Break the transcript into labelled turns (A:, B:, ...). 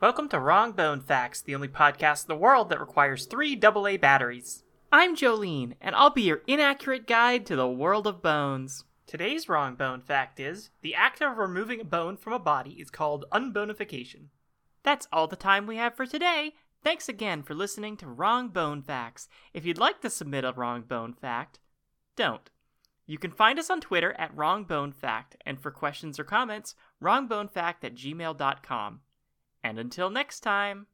A: Welcome to Wrong Bone Facts, the only podcast in the world that requires three AA batteries. I'm Jolene, and I'll be your inaccurate guide to the world of bones. Today's wrong bone fact is the act of removing a bone from a body is called unbonification. That's all the time we have for today. Thanks again for listening to Wrong Bone Facts. If you'd like to submit a wrong bone fact, don't. You can find us on Twitter at WrongBoneFact, and for questions or comments, wrongbonefact at gmail.com. And until next time.